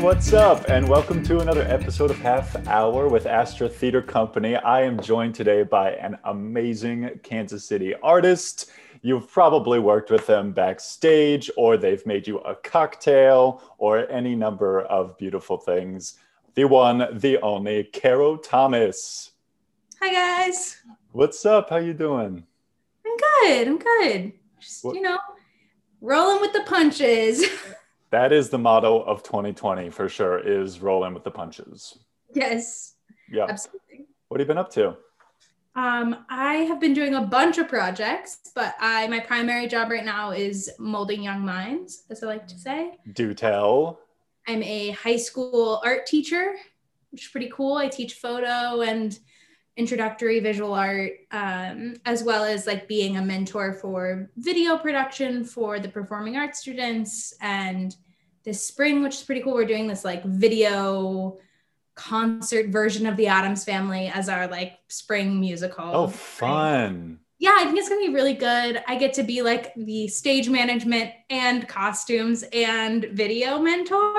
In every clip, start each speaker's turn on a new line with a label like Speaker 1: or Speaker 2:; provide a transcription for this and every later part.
Speaker 1: what's up? And welcome to another episode of Half Hour with Astra Theater Company. I am joined today by an amazing Kansas City artist. You've probably worked with them backstage, or they've made you a cocktail, or any number of beautiful things. The one, the only, Caro Thomas.
Speaker 2: Hi guys.
Speaker 1: What's up? How you doing?
Speaker 2: I'm good. I'm good. Just
Speaker 1: What-
Speaker 2: you know, rolling with the punches.
Speaker 1: That is the motto of 2020 for sure, is rolling with the punches.
Speaker 2: yes,
Speaker 1: Yeah.
Speaker 2: absolutely.
Speaker 1: What have you been up to?
Speaker 2: Um, I have been doing a bunch of projects, but I my primary job right now is molding young minds, as I like to say.
Speaker 1: Do tell.
Speaker 2: I'm a high school art teacher, which is pretty cool. I teach photo and introductory visual art, um, as well as like being a mentor for video production for the performing arts students. And this spring, which is pretty cool, we're doing this like video concert version of the Addams Family as our like spring musical.
Speaker 1: Oh, fun.
Speaker 2: yeah, I think it's gonna be really good. I get to be like the stage management and costumes and video mentor,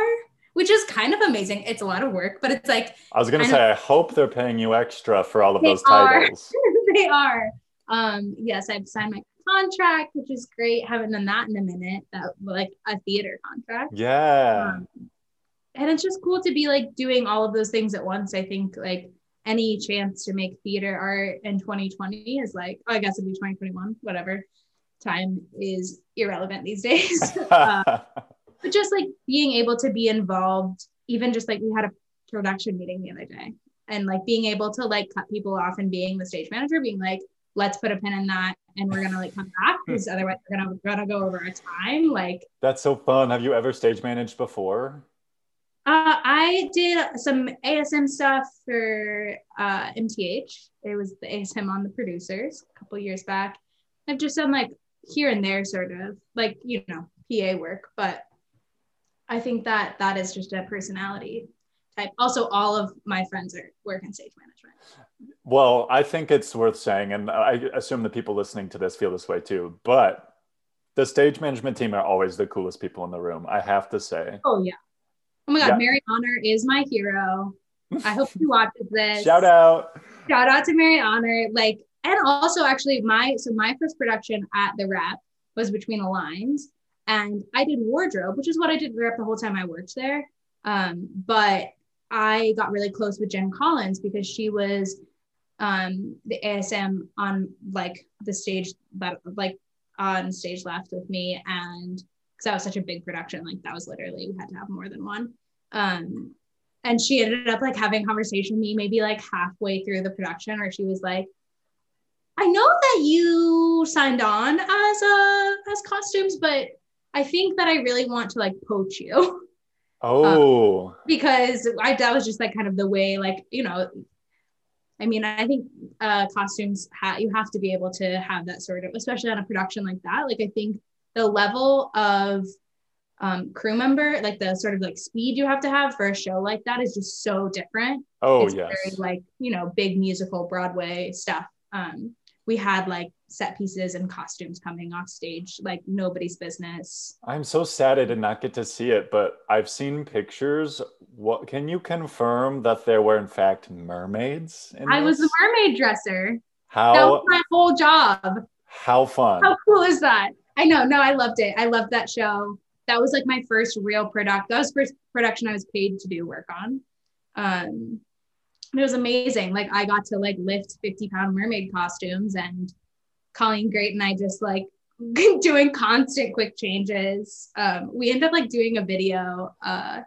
Speaker 2: which is kind of amazing. It's a lot of work, but it's like
Speaker 1: I was gonna say, I hope they're paying you extra for all of those
Speaker 2: are.
Speaker 1: titles.
Speaker 2: they are. Um, yes, I've signed my contract, which is great. Haven't done that in a minute. That like a theater contract.
Speaker 1: Yeah.
Speaker 2: Um, and it's just cool to be like doing all of those things at once. I think like any chance to make theater art in 2020 is like, oh, I guess it'd be 2021, whatever. Time is irrelevant these days. uh, but just like being able to be involved, even just like we had a production meeting the other day and like being able to like cut people off and being the stage manager, being like, let's put a pin in that and we're gonna like come back because otherwise we're gonna, gonna go over our time. Like
Speaker 1: That's so fun. Have you ever stage managed before?
Speaker 2: Uh, I did some ASM stuff for uh, MTH. It was the ASM on the producers a couple years back. I've just done like here and there, sort of like you know PA work, but I think that that is just a personality type. Also, all of my friends are work in stage management.
Speaker 1: Well, I think it's worth saying, and I assume the people listening to this feel this way too, but the stage management team are always the coolest people in the room. I have to say.
Speaker 2: Oh yeah. Oh my God,
Speaker 1: Yeah.
Speaker 2: Mary Honor is my hero. I hope she watches this.
Speaker 1: Shout out.
Speaker 2: shout out to Mary Honor. Like, and also actually my so my first production at the rep was between the lines. And I did wardrobe, which is what I did rep the whole time I worked there. Um, but I got really close with Jen Collins because she was um the ASM on like the stage like on stage left with me and because that was such a big production, like that was literally we had to have more than one. Um and she ended up like having a conversation with me maybe like halfway through the production where she was like i know that you signed on as uh as costumes but i think that i really want to like poach you
Speaker 1: Oh,
Speaker 2: because i that was just like kind of the way like you know i mean i think uh costumes ha- you have to be able to have that sort of especially on a production like that like i think the level of um, crew member, like the sort of like speed you have to have for a show like that is just so different.
Speaker 1: oh
Speaker 2: it's
Speaker 1: yes.
Speaker 2: very like, you know, big musical Broadway stuff. Um, we had like set pieces and costumes coming off stage, like nobody's business.
Speaker 1: I'm so sad I did not get to see it, but I've seen pictures. What can you confirm that there were in fact mermaids? In
Speaker 2: I was the mermaid dresser.
Speaker 1: how That
Speaker 2: was my whole job.
Speaker 1: how fun.
Speaker 2: How cool is that? I know. No, I loved it. I loved that show. That was like my first real product. That was first production I was paid to do work on. Um, it was amazing. Like I got to like lift 50 pound mermaid costumes and Colleen Great and I just like doing constant quick changes. Um, we ended up like doing a video uh,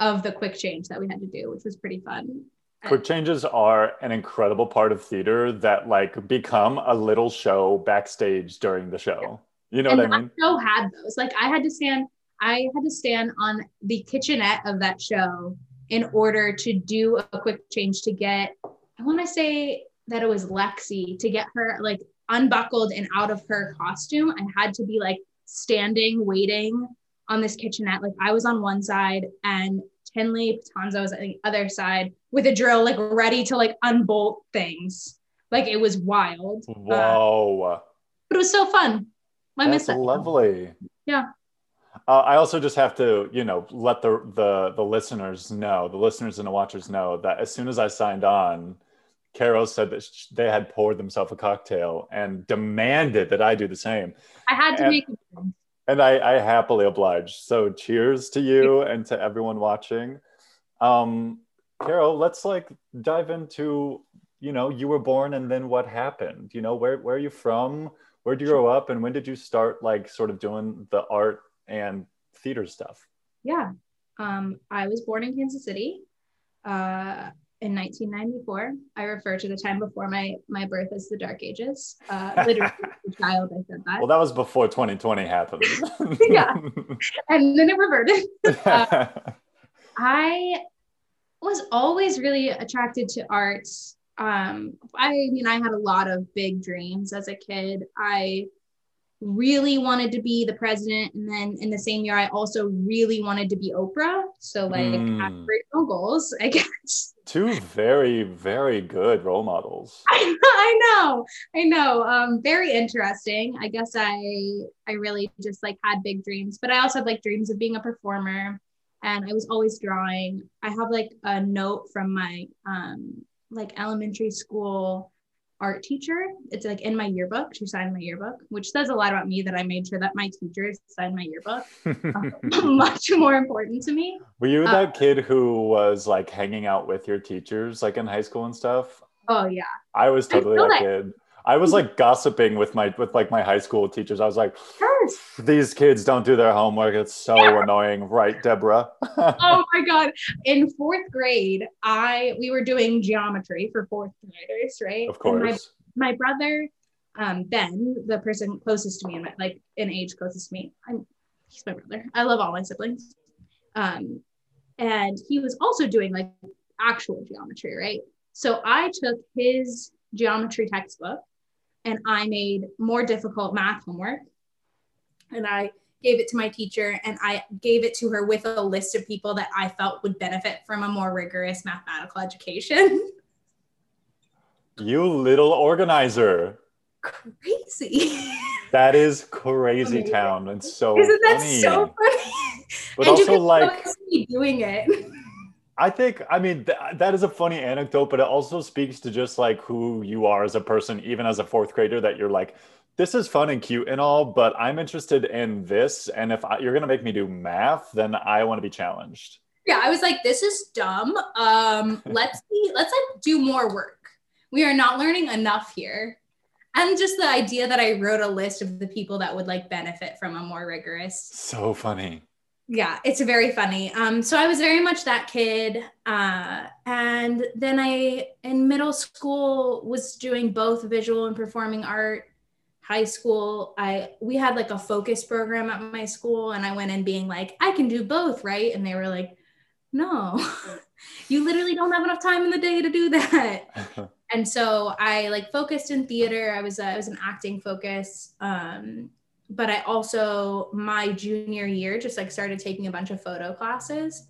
Speaker 2: of the quick change that we had to do, which was pretty fun.
Speaker 1: Quick changes are an incredible part of theater that like become a little show backstage during the show. You know
Speaker 2: and
Speaker 1: what I
Speaker 2: that
Speaker 1: mean?
Speaker 2: show had those. Like I had to stand, I had to stand on the kitchenette of that show in order to do a quick change to get. I want to say that it was Lexi to get her like unbuckled and out of her costume. I had to be like standing, waiting on this kitchenette. Like I was on one side and Tinley Patanzo was on the other side with a drill, like ready to like unbolt things. Like it was wild.
Speaker 1: Uh, Whoa.
Speaker 2: But it was so fun. I miss
Speaker 1: That's
Speaker 2: that.
Speaker 1: lovely.
Speaker 2: Yeah.
Speaker 1: Uh, I also just have to, you know, let the the the listeners know, the listeners and the watchers know that as soon as I signed on, Caro said that sh- they had poured themselves a cocktail and demanded that I do the same.
Speaker 2: I had to
Speaker 1: And-
Speaker 2: make it.
Speaker 1: And I, I happily obliged. So cheers to you and to everyone watching. Um, Caro, let's like dive into, you know, you were born and then what happened? You know, where where are you from? Where did you grow up and when did you start like sort of doing the art and theater stuff?
Speaker 2: Yeah. Um, I was born in Kansas City uh, in 1994. I refer to the time before my my birth as the Dark Ages. Uh, literally, as a child, I said that.
Speaker 1: Well, that was before 2020 happened.
Speaker 2: Yeah. and then it reverted. I was always really attracted to art. Um, I mean, I had a lot of big dreams as a kid. I really wanted to be the president, and then in the same year, I also really wanted to be Oprah. So, like,
Speaker 1: Mm.
Speaker 2: aspirational goals, I guess.
Speaker 1: Two very, very good role models.
Speaker 2: I, I know, I know. Um, very interesting. I guess I I really just like had big dreams, but I also had like dreams of being a performer, and I was always drawing. I have like a note from my um like elementary school art teacher. It's like in my yearbook. She signed my yearbook, which says a lot about me that I made sure that my teachers signed my yearbook. Much more important to me.
Speaker 1: Were you
Speaker 2: Uh,
Speaker 1: that kid who was like hanging out with your teachers like in high school and stuff?
Speaker 2: Oh yeah.
Speaker 1: I was totally
Speaker 2: feel
Speaker 1: that
Speaker 2: like-
Speaker 1: kid. I was like gossiping with my with like my high school teachers. I was like, these kids don't do their homework. It's so
Speaker 2: Yeah.
Speaker 1: annoying, right, Deborah?
Speaker 2: oh my god in fourth grade i we were doing geometry for fourth graders right
Speaker 1: of
Speaker 2: And my,
Speaker 1: course.
Speaker 2: my brother um ben the person closest to me in my like in age closest to me i'm he's my brother i love all my siblings um and he was also doing like actual geometry right so i took his geometry textbook and i made more difficult math homework and i gave it to my teacher and I gave it to her with a list of people that I felt would benefit from a more rigorous mathematical education.
Speaker 1: You little organizer.
Speaker 2: Crazy.
Speaker 1: That is crazy
Speaker 2: Amazing.
Speaker 1: town and so
Speaker 2: Isn't that
Speaker 1: funny.
Speaker 2: so funny?
Speaker 1: But
Speaker 2: and
Speaker 1: also like
Speaker 2: totally see me doing it.
Speaker 1: I think, I mean, th- that is a funny anecdote, but it also speaks to just like who you are as a person, even as a fourth grader, that you're like, this is fun and cute and all, but I'm interested in this. And if I, you're going to make me do math, then I want to be challenged.
Speaker 2: Yeah, I was like, this is dumb. Um, let's be, let's like do more work. We are not learning enough here. And just the idea that I wrote a list of the people that would like benefit from a more rigorous
Speaker 1: So funny.
Speaker 2: Yeah it's very funny. Um so i was very much that kid uh and then i in middle school was doing both visual and performing art. High school i we had like a focus program at my school and i went in being like i can do both right? And they were like no you literally don't have enough time in the day to do that. And so I like focused in theater. I was uh, I was an acting focus, um, but I also my junior year just like started taking a bunch of photo classes,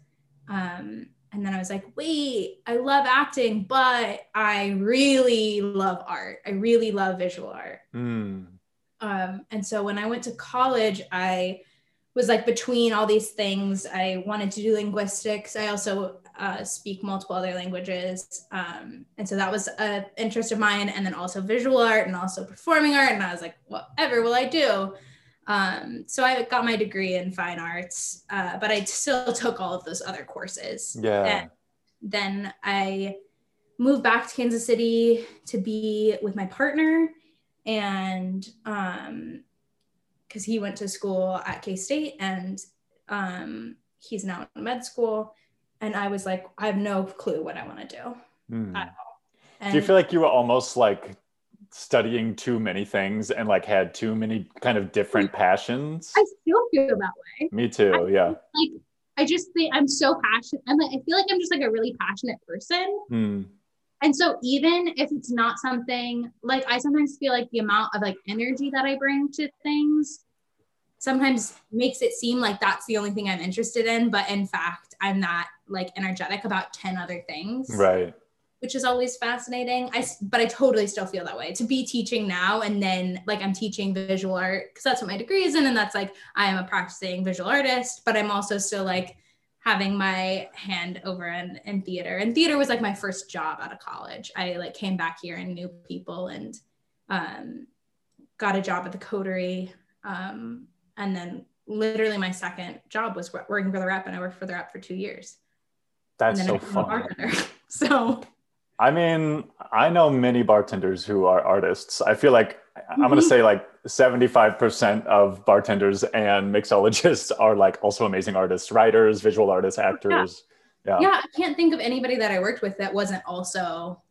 Speaker 2: um, and then I was like, wait, I love acting, but I really love art. I really love visual art.
Speaker 1: Hmm.
Speaker 2: Um, and so when I went to college, I was like between all these things. I wanted to do linguistics. I also uh, speak multiple other languages. Um, and so that was an interest of mine. And then also visual art and also performing art. And I was like, whatever will I do? Um, so I got my degree in fine arts, uh, but I still took all of those other courses.
Speaker 1: Yeah.
Speaker 2: And then I moved back to Kansas City to be with my partner and um because he went to school at K-State and um he's now in med school and I was like I have no clue what I want to do. At And
Speaker 1: Do you feel like you were almost like studying too many things and like had too many kind of different passions?
Speaker 2: I still feel that way.
Speaker 1: Me too. Yeah.
Speaker 2: Like I just think I'm so passionate. I'm like I feel like I'm just like a really passionate person.
Speaker 1: Hmm.
Speaker 2: And so even if it's not something like I sometimes feel like the amount of like energy that I bring to things sometimes makes it seem like that's the only thing I'm interested in, but in fact, I'm not like energetic about 10 other things.
Speaker 1: Right.
Speaker 2: Which is always fascinating. I but I totally still feel that way to be teaching now and then like I'm teaching visual art because that's what my degree is in, and that's like I am a practicing visual artist, but I'm also still like having my hand over in, in theater. And theater was like my first job out of college. I like came back here and knew people and um, got a job at the Coterie, um, and then literally my second job was working for the rep, and I worked for the rep for two years.
Speaker 1: That's so fun.
Speaker 2: so
Speaker 1: I mean, I know many bartenders who are artists. I feel like I'm going to mm-hmm. say like 75% of bartenders and mixologists are like also amazing artists, writers, visual artists, actors.
Speaker 2: Yeah. yeah. yeah. I can't think of anybody that I worked with that wasn't also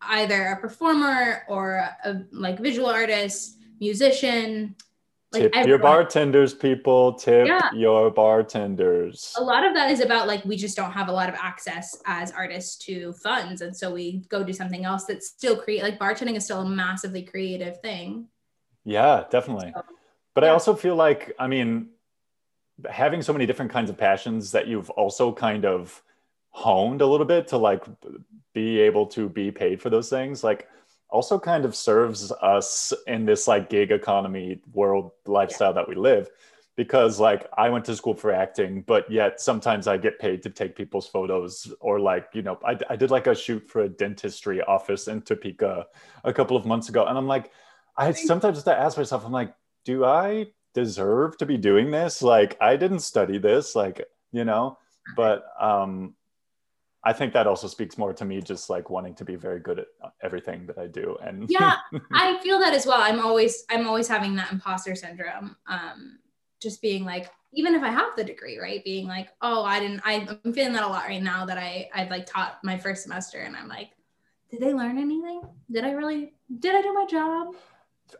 Speaker 2: either a performer or a, like visual artist, musician,
Speaker 1: like tip everyone. your bartenders people tip yeah. your bartenders
Speaker 2: a lot of that is about like we just don't have a lot of access as artists to funds and so we go do something else that's still create like bartending is still a massively creative thing
Speaker 1: yeah definitely so, but yeah. i also feel like i mean having so many different kinds of passions that you've also kind of honed a little bit to like be able to be paid for those things like also kind of serves us in this like gig economy world lifestyle yeah. that we live because like I went to school for acting, but yet sometimes I get paid to take people's photos or like, you know, I, I did like a shoot for a dentistry office in Topeka a couple of months ago. And I'm like, I sometimes have to ask myself, I'm like, do I deserve to be doing this? Like, I didn't study this, like, you know, but um, I think that also speaks more to me just like wanting to be very good at everything that I do. And
Speaker 2: yeah, I feel that as well. I'm always I'm always having that imposter syndrome. Um, just being like, even if I have the degree, right? Being like, oh, I didn't. I, I'm feeling that a lot right now. That I I've like taught my first semester, and I'm like, did they learn anything? Did I really? Did I do my job?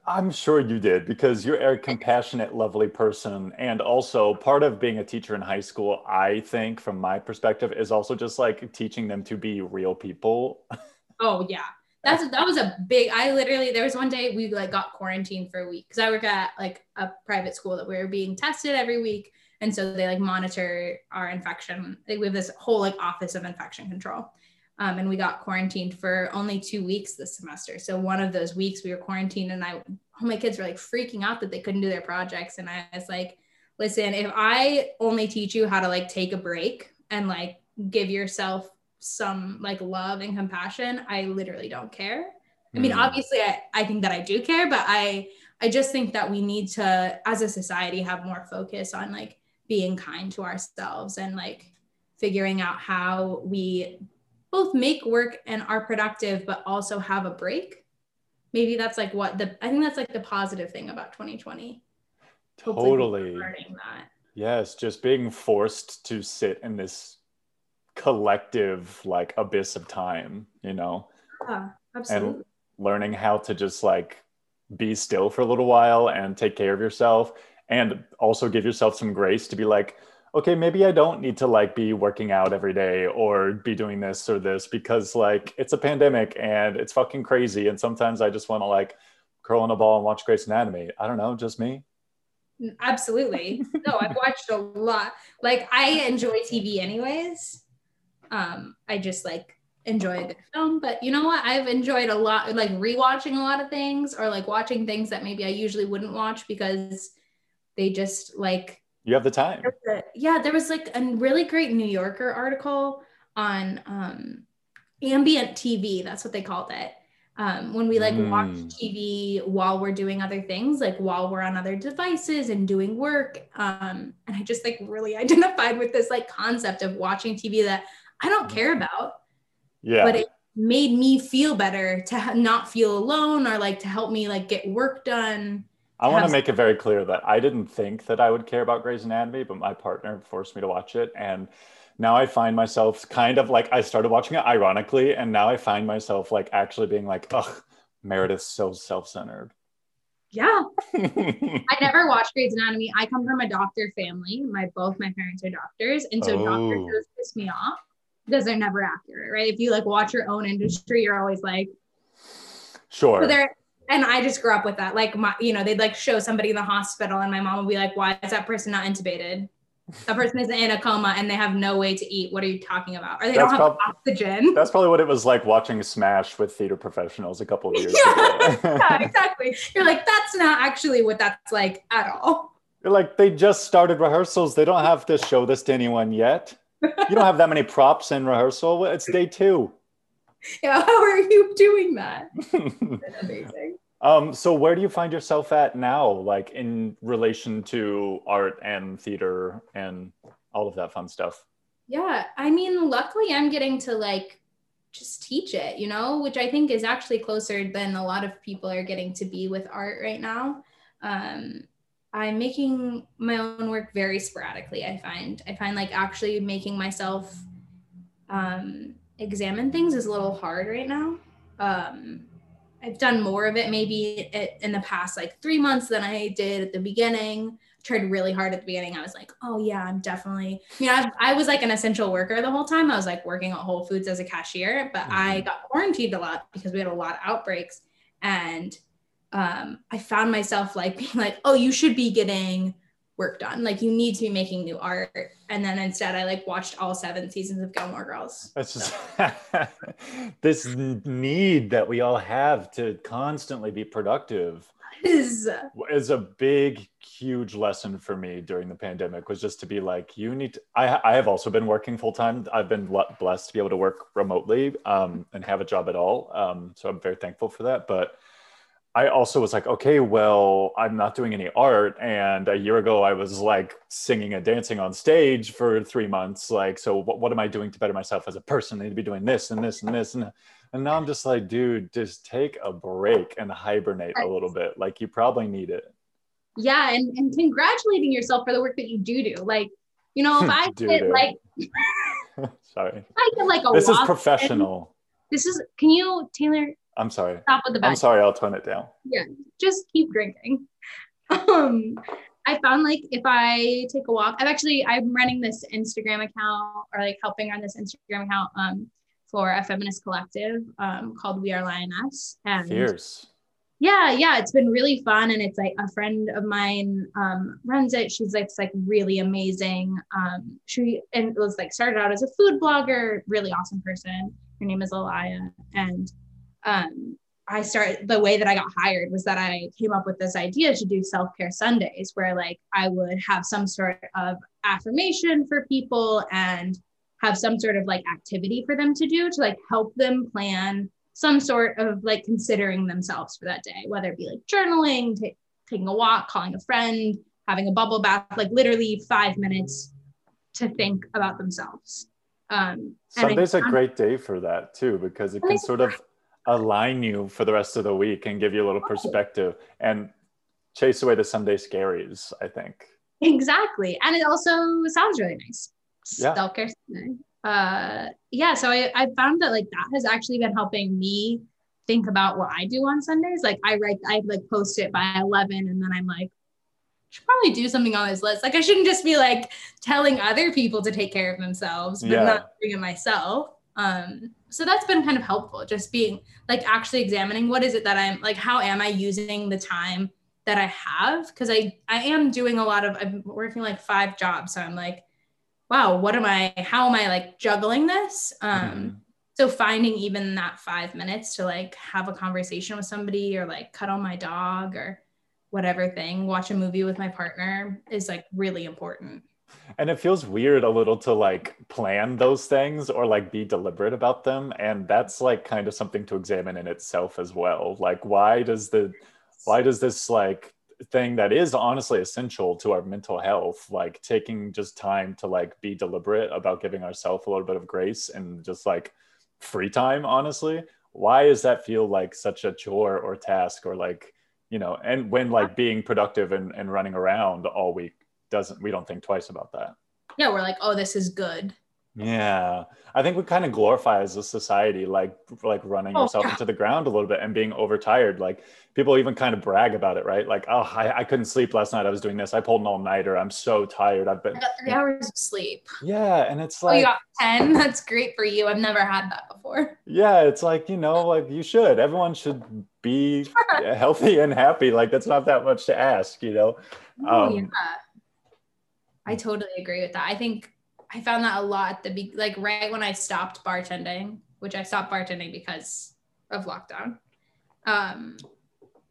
Speaker 1: I'm sure you did because you're a compassionate, lovely person. And also, part of being a teacher in high school, I think, from my perspective, is also just like teaching them to be real people.
Speaker 2: Oh, yeah. That's that was a big. I literally there was one day we like got quarantined for a week because I work at like a private school that we were being tested every week, and so they like monitor our infection. we have this whole like office of infection control, um, and we got quarantined for only two weeks this semester. So one of those weeks we were quarantined, and I, all my kids were like freaking out that they couldn't do their projects, and I was like, listen, if I only teach you how to like take a break and like give yourself some like love and compassion, I literally don't care. I mean, mm. obviously, I, I think that I do care, but I I just think that we need to, as a society, have more focus on like being kind to ourselves and like figuring out how we both make work and are productive, but also have a break. Maybe that's like what the I think that's like the positive thing about 2020.
Speaker 1: Totally. Yes, just being forced to sit in this collective like abyss of time, you know.
Speaker 2: Yeah, absolutely.
Speaker 1: And learning how to just like be still for a little while and take care of yourself and also give yourself some grace to be like okay, maybe I don't need to like be working out every day or be doing this or this because like it's a pandemic and it's fucking crazy. And sometimes I just want to like curl in a ball and watch Grey's Anatomy. I don't know, just me.
Speaker 2: Absolutely. no, I've watched a lot. Like I enjoy TV anyways. Um, I just like enjoy a good film, but you know what? I've enjoyed a lot, like rewatching a lot of things or like watching things that maybe I usually wouldn't watch because they just like
Speaker 1: you have the time.
Speaker 2: A, yeah, there was like a really great New Yorker article on um, ambient TV. That's what they called it. Um, when we like mm. watch TV while we're doing other things, like while we're on other devices and doing work. Um, and I just like really identified with this like concept of watching TV that I don't care about.
Speaker 1: Yeah.
Speaker 2: But it made me feel better to not feel alone or like to help me like get work done
Speaker 1: I want to make it very clear that I didn't think that I would care about Grey's Anatomy, but my partner forced me to watch it. And now I find myself kind of like I started watching it ironically, and now I find myself like actually being like, ugh, Meredith's so self-centered.
Speaker 2: Yeah. I never watched Grey's Anatomy. I come from a doctor family. My both my parents are doctors. And so oh. doctor shows piss me off because they're never accurate, right? If you like watch your own industry, you're always like,
Speaker 1: Sure.
Speaker 2: So they're and I just grew up with that. Like my, you know, they'd like show somebody in the hospital, and my mom would be like, "Why is that person not intubated?" a person is in a coma and they have no way to eat. What are you talking about? Or they
Speaker 1: That's
Speaker 2: don't have
Speaker 1: prob-
Speaker 2: oxygen.
Speaker 1: That's probably what it was like watching Smash with theater professionals a couple of years
Speaker 2: Yeah.
Speaker 1: ago.
Speaker 2: yeah, exactly. You're like, that's not actually what that's like at all.
Speaker 1: You're like, they just started rehearsals. They don't have to show this to anyone yet. You don't have that many props in rehearsal. It's day two.
Speaker 2: Yeah, how are you doing that? Amazing.
Speaker 1: um, so where do you find yourself at now, like in relation to art and theater and all of that fun stuff?
Speaker 2: Yeah, I mean, luckily I'm getting to like just teach it, you know, which I think is actually closer than a lot of people are getting to be with art right now. Um, I'm making my own work very sporadically. I find I find like actually making myself um, examine things is a little hard right now. Um, I've done more of it maybe in the past like three months than I did at the beginning. Tried really hard at the beginning. I was like, oh yeah, I'm definitely. You know, I, I was like an essential worker the whole time. I was like working at Whole Foods as a cashier, but I got quarantined a lot because we had a lot of outbreaks, and um, I found myself like being like, oh, you should be getting work done. Like you need to be making new art. And then instead, I like watched all seven seasons of Gilmore Girls.
Speaker 1: That's just this need that we all have to constantly be productive
Speaker 2: Is
Speaker 1: is a big huge lesson for me during the pandemic was just to be like you need to, I, I have also been working full time i've been blessed to be able to work remotely um, and have a job at all um, so i'm very thankful for that but i also was like okay well i'm not doing any art and a year ago i was like singing and dancing on stage for three months like so what, what am i doing to better myself as a person i need to be doing this and this and this and and now I'm just like, dude, just take a break and hibernate a little bit. Like you probably need it.
Speaker 2: yeah, and, and congratulating yourself for the work that you do do. Like, you know, if I get like
Speaker 1: sorry.
Speaker 2: I get like a
Speaker 1: This is professional.
Speaker 2: This is can you, Taylor,
Speaker 1: I'm sorry.
Speaker 2: stop with the
Speaker 1: I'm sorry. I'll tone it down.
Speaker 2: Yeah, just keep drinking. Um, I found like if I take a walk, I've actually I'm running this Instagram account or like helping run this Instagram account um for a feminist collective um called We Are Lioness. And
Speaker 1: Fierce.
Speaker 2: yeah, yeah, it's been really fun. And it's like a friend of mine um runs it. She's like, it's like really amazing. Um she and it was like started out as a food blogger, really awesome person. Her name is Alaya. And um I started the way that I got hired was that I came up with this idea to do self-care Sundays where like I would have some sort of affirmation for people and have some sort of like activity for them to do to like help them plan some sort of like considering themselves for that day, whether it be like journaling, ta- taking a walk, calling a friend, having a bubble bath, like literally five minutes to think about themselves. Um,
Speaker 1: Sunday's a
Speaker 2: found-
Speaker 1: great day for that too, because it can sort of align you for the rest of the week and give you a little perspective and chase away the Sunday scaries, I think.
Speaker 2: Exactly. And it also sounds really nice.
Speaker 1: Yeah.
Speaker 2: Self-care Sunday. Uh yeah, so I, I found that like that has actually been helping me think about what I do on Sundays. Like I write I like post it by 11 and then I'm like should probably do something on this list. Like I shouldn't just be like telling other people to take care of themselves, but
Speaker 1: Yeah.
Speaker 2: not doing it myself. Um, so that's been kind of helpful, just being like actually examining what is it that I'm like, how am I using the time that I have? Because I I am doing a lot of I'm working like five jobs. So I'm like, wow, what am I, how am I like juggling this? Um,
Speaker 1: Mhm.
Speaker 2: so finding even that five minutes to like have a conversation with somebody or like cuddle my dog or whatever thing, watch a movie with my partner is like really important.
Speaker 1: And it feels weird a little to like plan those things or like be deliberate about them. And that's like kind of something to examine in itself as well. Like, why does the, why does this like thing that is honestly essential to our mental health, like taking just time to like be deliberate about giving ourselves a little bit of grace and just like free time, honestly, why does that feel like such a chore or task or like, you know, and when like being productive and, and running around all week doesn't, we don't think twice about that.
Speaker 2: Yeah, we're like, oh, this is good.
Speaker 1: Yeah, I think we kind of glorify as a society, like like running
Speaker 2: Oh,
Speaker 1: yourself
Speaker 2: yeah.
Speaker 1: into the ground a little bit and being overtired. Like people even kind of brag about it, right? Like, oh, I, I couldn't sleep last night. I was doing this. I pulled an all nighter. I'm so tired. I've been.
Speaker 2: I got three hours of sleep.
Speaker 1: Yeah, and it's
Speaker 2: Oh, you
Speaker 1: like,
Speaker 2: got 10? That's great for you. I've never had that before.
Speaker 1: yeah, it's like you know, like you should. Everyone should be healthy and happy. Like that's not that much to ask, you know.
Speaker 2: Oh,
Speaker 1: Um,
Speaker 2: yeah. I totally agree with that. I think I found that a lot at the be- like right when I stopped bartending, which I stopped bartending because of lockdown. Um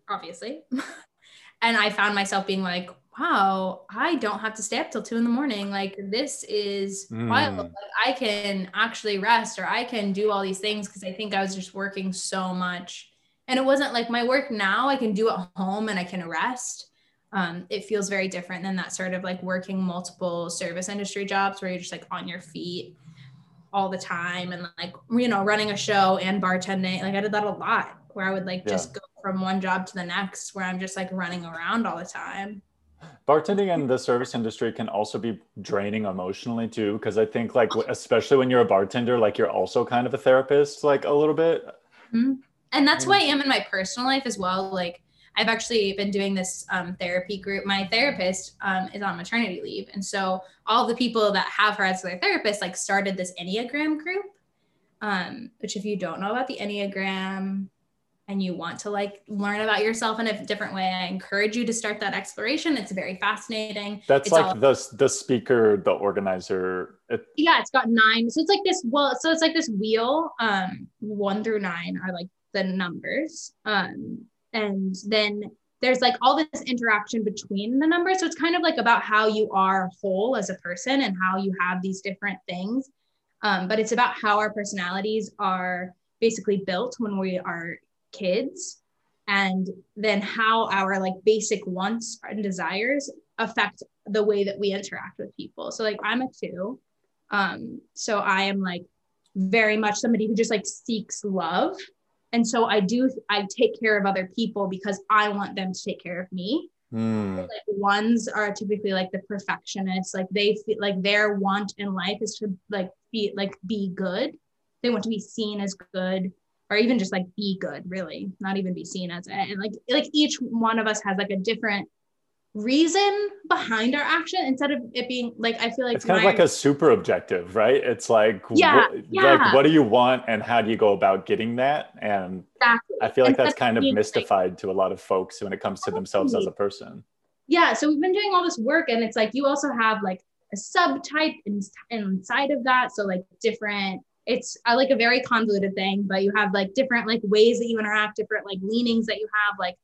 Speaker 2: obviously. and I found myself being like, wow, I don't have to stay up till two in the morning. Like this is mm. wild. Like, I can actually rest or I can do all these things because I think I was just working so much. And it wasn't like my work now I can do at home and I can rest. Um, it feels very different than that sort of like working multiple service industry jobs where you're just like on your feet all the time and like you know running a show and bartending like i did that a lot where i would like yeah. just go from one job to the next where i'm just like running around all the time
Speaker 1: bartending and the service industry can also be draining emotionally too because i think like especially when you're a bartender like you're also kind of a therapist like a little bit
Speaker 2: mm-hmm. and that's who i am in my personal life as well like i've actually been doing this um, therapy group my therapist um, is on maternity leave and so all the people that have her as their therapist like started this enneagram group um, which if you don't know about the enneagram and you want to like learn about yourself in a different way, I encourage you to start that exploration. It's very fascinating.
Speaker 1: That's
Speaker 2: it's
Speaker 1: like all- the the speaker, the organizer.
Speaker 2: It- yeah, it's got nine. So it's like this. Well, so it's like this wheel. Um, one through nine are like the numbers. Um, and then there's like all this interaction between the numbers. So it's kind of like about how you are whole as a person and how you have these different things. Um, but it's about how our personalities are basically built when we are kids and then how our like basic wants and desires affect the way that we interact with people so like i'm a two um so i am like very much somebody who just like seeks love and so i do i take care of other people because i want them to take care of me mm. like ones are typically like the perfectionists like they feel like their want in life is to like be like be good they want to be seen as good or even just like be good really not even be seen as it and like like each one of us has like a different reason behind our action instead of it being like I feel like
Speaker 1: it's kind of like a super objective, right? It's like
Speaker 2: yeah,
Speaker 1: wh-
Speaker 2: yeah.
Speaker 1: like what do you want and how do you go about getting that? And exactly. I feel like that's kind of mystified like, to a lot of folks when it comes to themselves as a person.
Speaker 2: Yeah, so we've been doing all this work and it's like you also have like a subtype in, inside of that, so like different it's uh, like a very convoluted thing, but you have like different like ways that you interact, different like leanings that you have. Like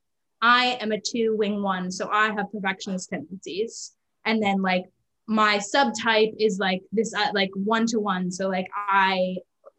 Speaker 2: I am a two wing one, so I have perfectionist tendencies, and then like my subtype is like this uh, like one to one. So like I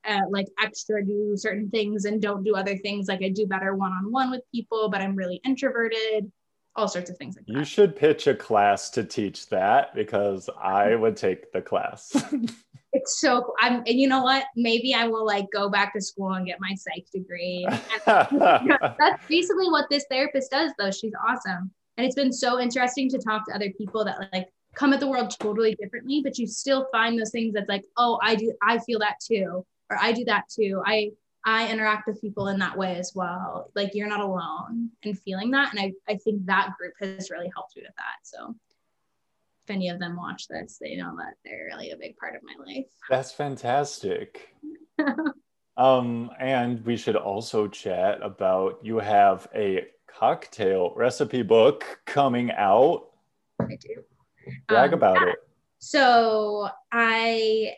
Speaker 2: uh, like extra do certain things and don't do other things. Like I do better one on one with people, but I'm really introverted. All sorts of things like
Speaker 1: that.
Speaker 2: You
Speaker 1: should pitch a class to teach that because I would take the class.
Speaker 2: it's so cool. I'm, and you know what? Maybe I will like go back to school and get my psych degree. that's basically what this therapist does, though. She's awesome. And it's been so interesting to talk to other people that like come at the world totally differently, but you still find those things that's like, oh, I do, I feel that too, or I do that too. I, I interact with people in that way as well. Like you're not alone in feeling that. And I, I think that group has really helped me with that. So any of them watch this, they know that they're really a big part of my life.
Speaker 1: That's fantastic. um, and we should also chat about you have a cocktail recipe book coming out.
Speaker 2: I do.
Speaker 1: Brag um, about yeah. it.
Speaker 2: So I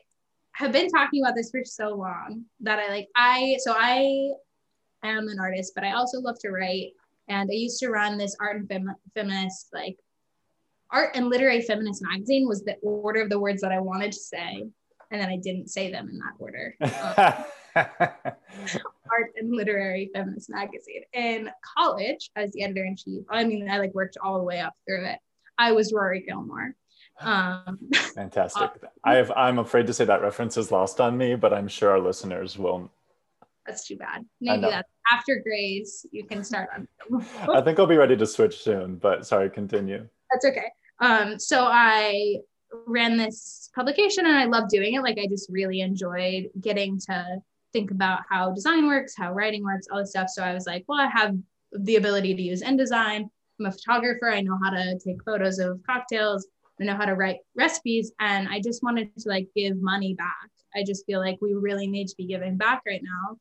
Speaker 2: have been talking about this for so long that I like I so I am an artist, but I also love to write. And I used to run this art and fem- feminist like art and literary feminist magazine was the order of the words that I wanted to say. And then I didn't say them in that order. art and literary feminist magazine. In college, as the editor in chief, I mean, I like worked all the way up through it. I was Rory Gilmore. Um,
Speaker 1: Fantastic. I have, I'm afraid to say that reference is lost on me, but I'm sure our listeners will.
Speaker 2: That's too bad. Maybe that's after grades. You can start on.
Speaker 1: I think I'll be ready to switch soon, but sorry, continue.
Speaker 2: That's okay. Um, so I ran this publication and I love doing it. Like I just really enjoyed getting to think about how design works, how writing works, all this stuff. So I was like, well, I have the ability to use InDesign. I'm a photographer. I know how to take photos of cocktails. I know how to write recipes. And I just wanted to like give money back. I just feel like we really need to be giving back right now.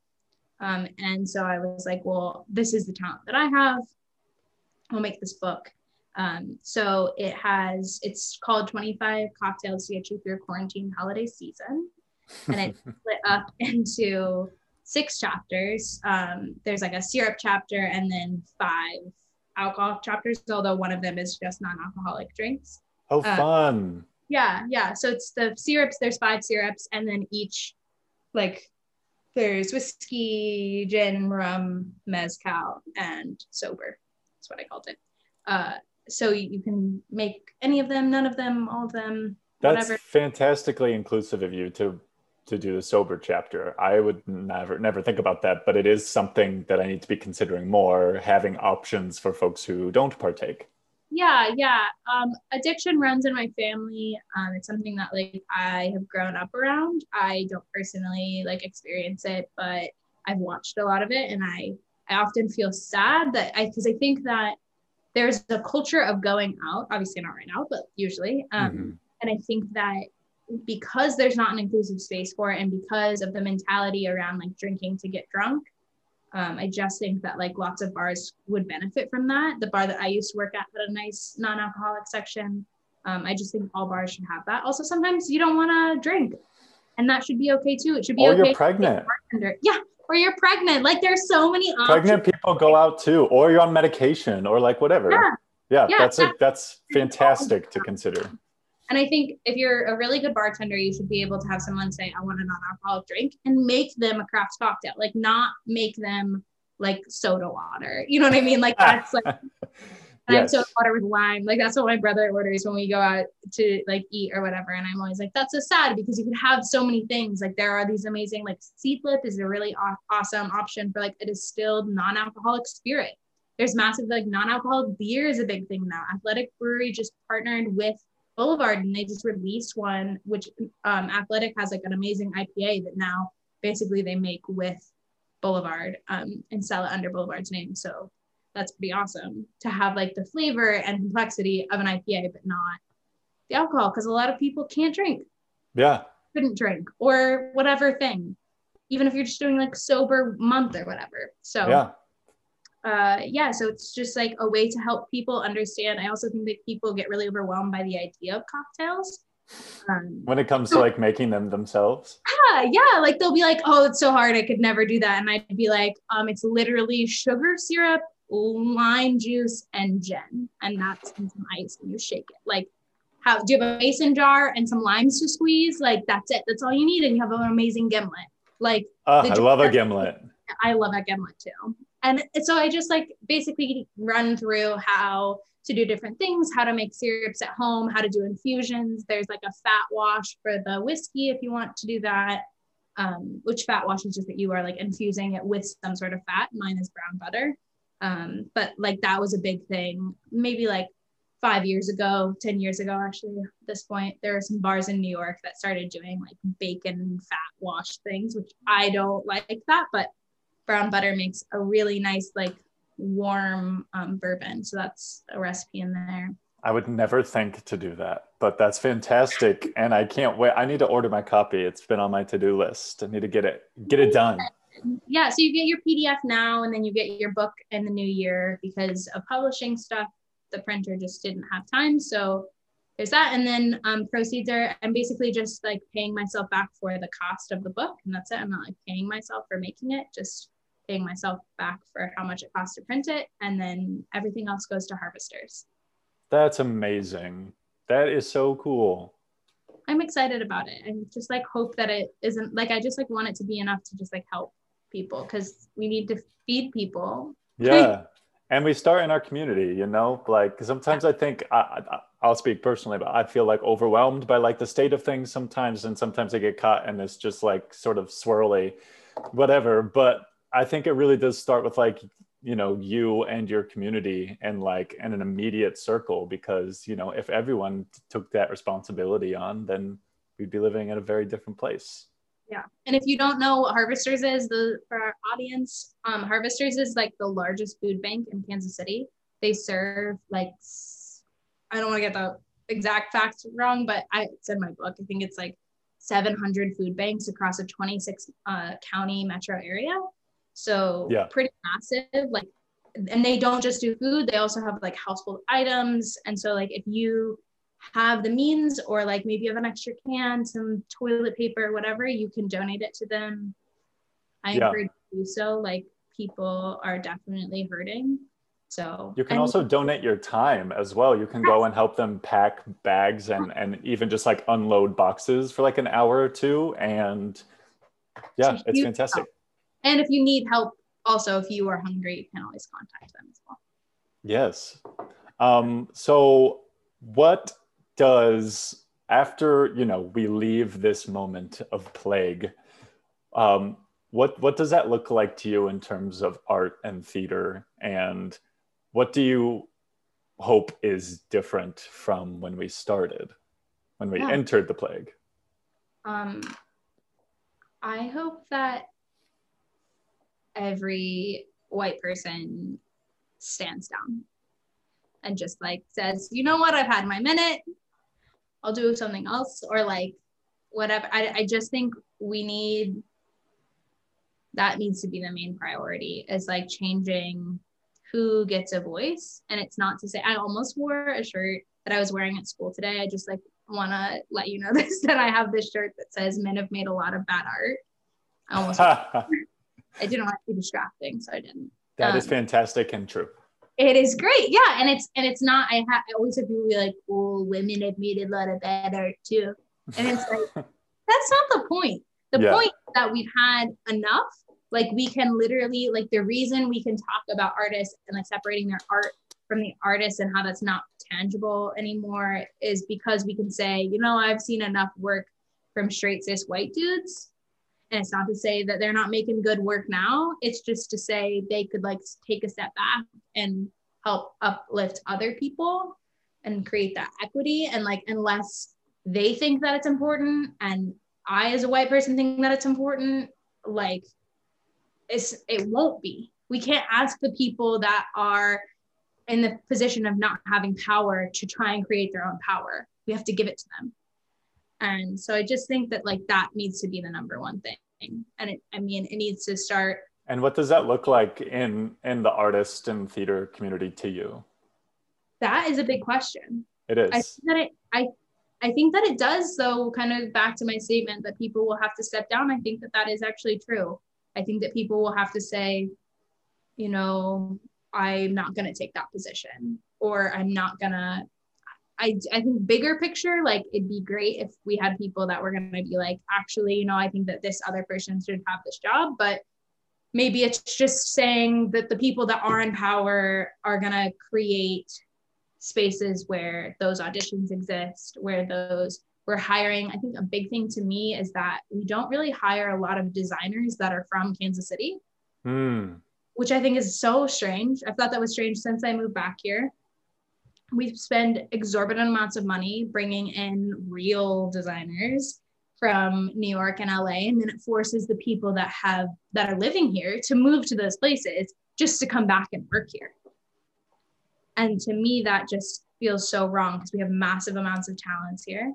Speaker 2: Um, and so I was like, well, this is the talent that I have. I'll make this book Um, so it has, it's called 25 Cocktails to Get You Through Quarantine Holiday Season. And it's split up into six chapters. Um, there's like a syrup chapter and then five alcohol chapters, although one of them is just non alcoholic drinks.
Speaker 1: Oh, uh, fun.
Speaker 2: Yeah, yeah. So it's the syrups, there's five syrups, and then each, like, there's whiskey, gin, rum, mezcal, and sober. That's what I called it. Uh, so you can make any of them, none of them, all of them.
Speaker 1: That's whatever. fantastically inclusive of you to to do the sober chapter. I would never never think about that, but it is something that I need to be considering more, having options for folks who don't partake.
Speaker 2: Yeah, yeah. Um, addiction runs in my family. Um, it's something that like I have grown up around. I don't personally like experience it, but I've watched a lot of it, and I I often feel sad that I because I think that there's a culture of going out. Obviously, not right now, but usually. Um, mm-hmm. And I think that because there's not an inclusive space for it and because of the mentality around like drinking to get drunk um, i just think that like lots of bars would benefit from that the bar that i used to work at had a nice non-alcoholic section um, i just think all bars should have that also sometimes you don't want to drink and that should be okay too it should be
Speaker 1: or
Speaker 2: okay
Speaker 1: you're pregnant
Speaker 2: yeah or you're pregnant. Like there's so many options.
Speaker 1: pregnant people go out too or you're on medication or like whatever. Yeah, yeah, yeah that's a, that's fantastic to consider.
Speaker 2: And I think if you're a really good bartender, you should be able to have someone say, I want a non alcoholic drink and make them a craft cocktail, like not make them like soda water. You know what I mean? Like that's like, yes. soda water with lime. Like that's what my brother orders when we go out to like eat or whatever. And I'm always like, that's so sad because you could have so many things. Like there are these amazing, like Seedlip is a really aw- awesome option for like a distilled non alcoholic spirit. There's massive like non alcoholic beer is a big thing now. Athletic Brewery just partnered with Boulevard, and they just released one, which um, Athletic has like an amazing IPA that now basically they make with Boulevard um, and sell it under Boulevard's name. So that's pretty awesome to have like the flavor and complexity of an IPA, but not the alcohol, because a lot of people can't drink.
Speaker 1: Yeah.
Speaker 2: Couldn't drink or whatever thing, even if you're just doing like sober month or whatever. So
Speaker 1: yeah
Speaker 2: uh, yeah, so it's just like a way to help people understand. I also think that people get really overwhelmed by the idea of cocktails.
Speaker 1: Um, when it comes to like making them themselves.
Speaker 2: Yeah, yeah. Like they'll be like, "Oh, it's so hard. I could never do that." And I'd be like, "Um, it's literally sugar syrup, lime juice, and gin, and that's in some ice, and you shake it. Like, how do you have a mason jar and some limes to squeeze? Like that's it. That's all you need, and you have an amazing gimlet. Like,
Speaker 1: uh, I love a gimlet.
Speaker 2: I love a gimlet too. And so I just like basically run through how to do different things, how to make syrups at home, how to do infusions. There's like a fat wash for the whiskey if you want to do that. Um, which fat wash is just that you are like infusing it with some sort of fat. Mine is brown butter. Um, but like that was a big thing. Maybe like five years ago, 10 years ago, actually, at this point, there are some bars in New York that started doing like bacon fat wash things, which I don't like that, but brown butter makes a really nice like warm um, bourbon. So that's a recipe in there.
Speaker 1: I would never think to do that, but that's fantastic, and I can't wait. I need to order my copy. It's been on my to-do list. I need to get it get it done.
Speaker 2: Yeah, so you get your PDF now, and then you get your book in the new year because of publishing stuff. The printer just didn't have time, so there's that. And then um, proceeds are i'm basically just like paying myself back for the cost of the book and that's it. I'm not like paying myself for making it just paying myself back for how much it costs to print it and then everything else goes to harvesters.
Speaker 1: That's amazing. That is so cool.
Speaker 2: I'm excited about it. And just like hope that it isn't like i just like want it to be enough to just like help people because we need to feed people
Speaker 1: yeah and we start in our community you know like sometimes i think I, I'll speak personally, but I feel like overwhelmed by like the state of things sometimes, and sometimes I get caught and it's just like sort of swirly, whatever. But I think it really does start with like you know you and your community and like in an immediate circle because you know if everyone took that responsibility on, then we'd be living in a very different place.
Speaker 2: Yeah, and if you don't know what Harvesters is, the for our audience, um, Harvesters is like the largest food bank in Kansas City. They serve like I don't want to get the exact facts wrong, but I, it's in my book. I think it's like 700 food banks across a 26 uh, county metro area. So
Speaker 1: yeah.
Speaker 2: pretty massive. Like and they don't just do food they also have like household items and so like if you have the means or like maybe you have an extra can some toilet paper whatever you can donate it to them. I yeah. encourage you to do so. Like people are definitely hurting so.
Speaker 1: You can and, also donate your time as well. You can go and help them pack bags and and even just like unload boxes for like an hour or two and yeah it's fantastic.
Speaker 2: Help. and if you need help also if you are hungry you can always contact them as well.
Speaker 1: Yes. Um, so what does after you know we leave this moment of plague um, what what does that look like to you in terms of art and theater and what do you hope is different from when we started when we yeah. entered the plague
Speaker 2: um i hope that every white person stands down and just like says, you know what, I've had my minute. I'll do something else or like whatever. I, I just think we need that needs to be the main priority is like changing who gets a voice. And it's not to say I almost wore a shirt that I was wearing at school today. I just like want to let you know this that I have this shirt that says men have made a lot of bad art. I almost I didn't want to be distracting, so I didn't.
Speaker 1: That um, is fantastic and true.
Speaker 2: It is great, yeah, and it's and it's not. I, ha- I always have people be like, "Oh, women have made a lot of bad art too," and it's like that's not the point. The yeah. point that we've had enough. Like we can literally like the reason we can talk about artists and like separating their art from the artist and how that's not tangible anymore is because we can say, you know, I've seen enough work from straight cis white dudes and it's not to say that they're not making good work now. It's just to say they could like take a step back and help uplift other people and create that equity. And like unless they think that it's important and i as a white person think that it's important like it's it won't be. We can't ask the people that are in the position of not having power to try and create their own power. We have to give it to them and so I just think that like that needs to be the number one thing. And it, I mean, it needs to start.
Speaker 1: And what does that look like in in the artist and theater community to you?
Speaker 2: That is a big question.
Speaker 1: It is.
Speaker 2: I think that it, I, I think that it does. though. kind of back to my statement that people will have to step down. I think that that is actually true. I think that people will have to say, you know, I'm not going to take that position, or I'm not going to I, I think bigger picture, like it'd be great if we had people that were going to be like, actually, you know, I think that this other person should have this job. But maybe it's just saying that the people that are in power are going to create spaces where those auditions exist, where those we're hiring. I think a big thing to me is that we don't really hire a lot of designers that are from Kansas City,
Speaker 1: mm.
Speaker 2: which I think is so strange. I've thought that was strange since I moved back here we spend exorbitant amounts of money bringing in real designers from New York and LA, and then it forces the people that have that are living here to move to those places just to come back and work here. And to me, that just feels so wrong because we have massive amounts of talents here.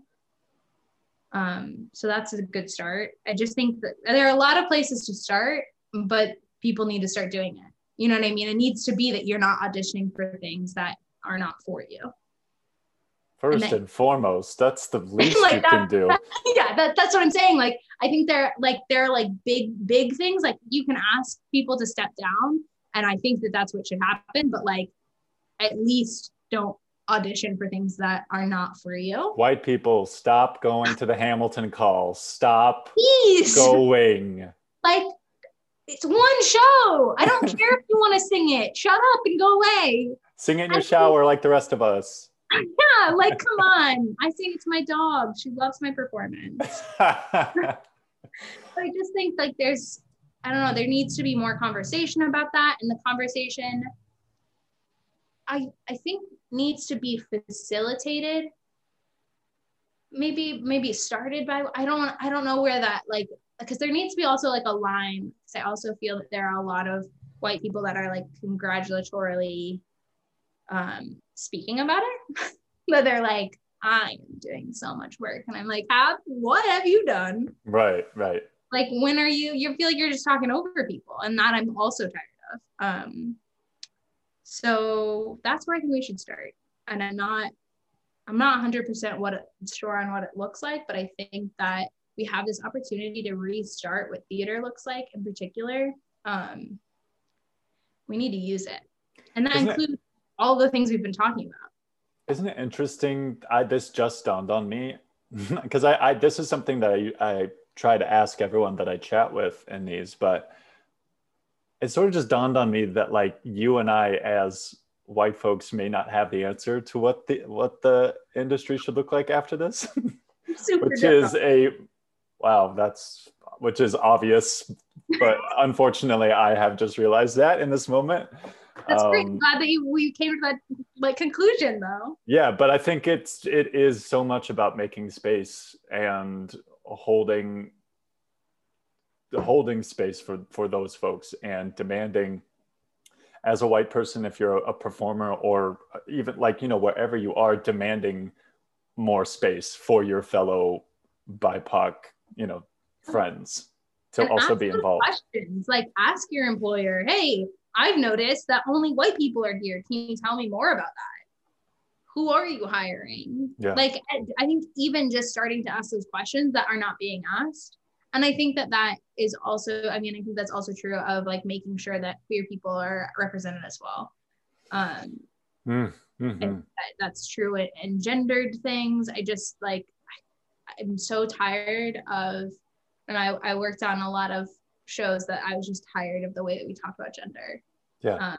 Speaker 2: Um, so that's a good start. I just think that there are a lot of places to start, but people need to start doing it. You know what I mean? It needs to be that you're not auditioning for things that are not for you.
Speaker 1: First and, then, and foremost, that's the least like you that, can do.
Speaker 2: yeah, that, that's what I'm saying. Like, I think they're like they're like big, big things. Like you can ask people to step down, and I think that that's what should happen. But like, at least don't audition for things that are not for you.
Speaker 1: White people, stop going to the Hamilton call. Stop Please. going.
Speaker 2: Like, it's one show. I don't care if you want to sing it. Shut up and go away.
Speaker 1: Sing it in your I shower think, like the rest of us.
Speaker 2: Yeah, like come on. I sing it to my dog. She loves my performance. I just think like there's I don't know, there needs to be more conversation about that. And the conversation I I think needs to be facilitated. Maybe maybe started by I don't I don't know where that like because there needs to be also like a line. I also feel that there are a lot of white people that are like congratulatorily um, speaking about it, but they're like, I am doing so much work. And I'm like, have, what have you done?
Speaker 1: Right, right.
Speaker 2: Like, when are you, you feel like you're just talking over people and that I'm also tired of. Um, So that's where I think we should start. And I'm not, I'm not 100% what it, sure on what it looks like, but I think that we have this opportunity to restart what theater looks like in particular. Um, we need to use it, and that Isn't includes it, all the things we've been talking about.
Speaker 1: Isn't it interesting? I, this just dawned on me because I, I, this is something that I, I try to ask everyone that I chat with in these, but it sort of just dawned on me that like you and I as white folks may not have the answer to what the what the industry should look like after this which is a wow that's which is obvious but unfortunately i have just realized that in this moment
Speaker 2: that's um, great glad that you we came to that like conclusion though.
Speaker 1: Yeah but i think it's it is so much about making space and holding holding space for for those folks and demanding as a white person if you're a performer or even like you know wherever you are demanding more space for your fellow bipoc you know friends to and also be involved.
Speaker 2: questions. Like ask your employer hey i've noticed that only white people are here. Can you tell me more about that? Who are you hiring? Yeah. like i think even just starting to ask those questions that are not being asked. And i think that that is also i mean i think that's also true of like making sure that queer people are represented as well. Um mm, mm-hmm. that, that's true in, in gendered things. I just like I, i'm so tired of and I, I worked on a lot of shows that i was just tired of the way that we talk about gender
Speaker 1: yeah um,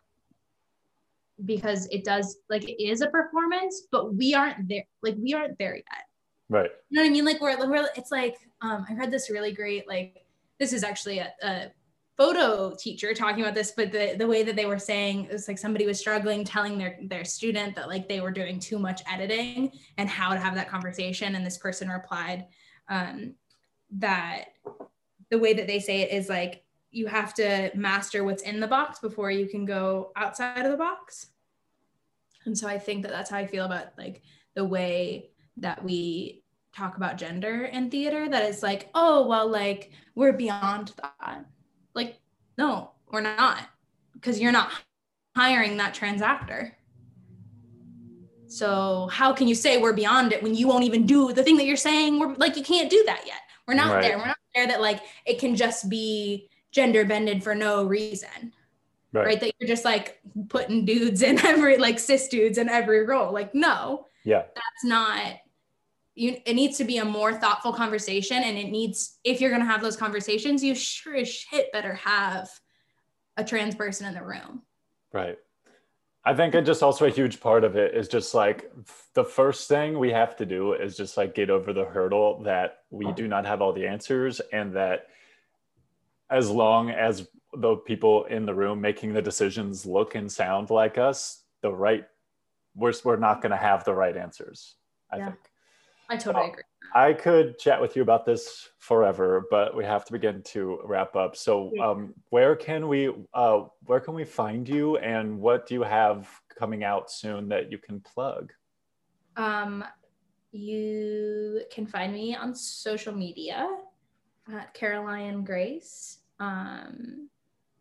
Speaker 2: because it does like it is a performance but we aren't there like we aren't there yet
Speaker 1: Right.
Speaker 2: You know what I mean? Like we're, we're it's like um, I heard this really great like this is actually a, a photo teacher talking about this, but the, the way that they were saying it was like somebody was struggling telling their their student that like they were doing too much editing and how to have that conversation. And this person replied um, that the way that they say it is like you have to master what's in the box before you can go outside of the box. And so I think that that's how I feel about like the way that we talk about gender in theater that is like, oh, well, like we're beyond that. Like, no, we're not, because you're not hiring that trans actor. So how can you say we're beyond it when you won't even do the thing that you're saying? We're like, you can't do that yet. We're not right. there. We're not that like it can just be gender bended for no reason. Right. right. That you're just like putting dudes in every like cis dudes in every role. Like, no.
Speaker 1: Yeah.
Speaker 2: That's not you it needs to be a more thoughtful conversation and it needs if you're going to have those conversations you sure as shit better have a trans person in the room
Speaker 1: right i think it just also a huge part of it is just like the first thing we have to do is just like get over the hurdle that we do not have all the answers and that as long as the people in the room making the decisions look and sound like us the right we're, we're not going to have the right answers i yeah. think
Speaker 2: I totally agree.
Speaker 1: I could chat with you about this forever, but we have to begin to wrap up. So, um, where can we uh, where can we find you, and what do you have coming out soon that you can plug?
Speaker 2: Um, you can find me on social media at Caroline Grace. Um,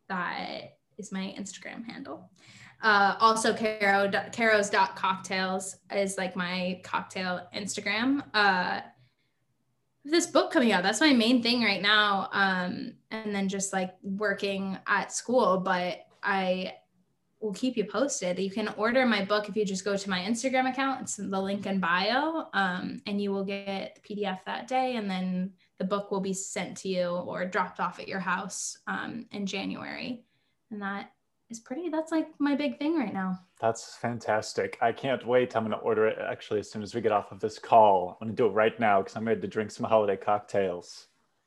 Speaker 2: that is my Instagram handle. Uh, also, Caro, Caro's cocktails is like my cocktail Instagram. Uh, this book coming out, that's my main thing right now. Um, and then just like working at school, but I will keep you posted. You can order my book if you just go to my Instagram account. It's the link in bio, um, and you will get the PDF that day, and then the book will be sent to you or dropped off at your house um, in January. And that is pretty that's like my big thing right now
Speaker 1: that's fantastic i can't wait i'm going to order it actually as soon as we get off of this call i'm going to do it right now because i'm ready to drink some holiday cocktails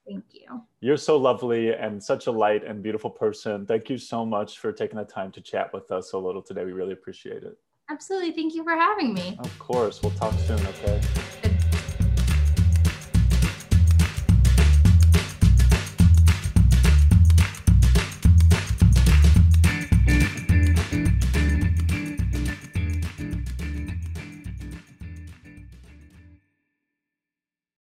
Speaker 2: thank you.
Speaker 1: You're so lovely and such a light and beautiful person. Thank you so much for taking the time to chat with us a little today. We really appreciate it.
Speaker 2: Absolutely. Thank you for having me.
Speaker 1: Of course. We'll talk soon okay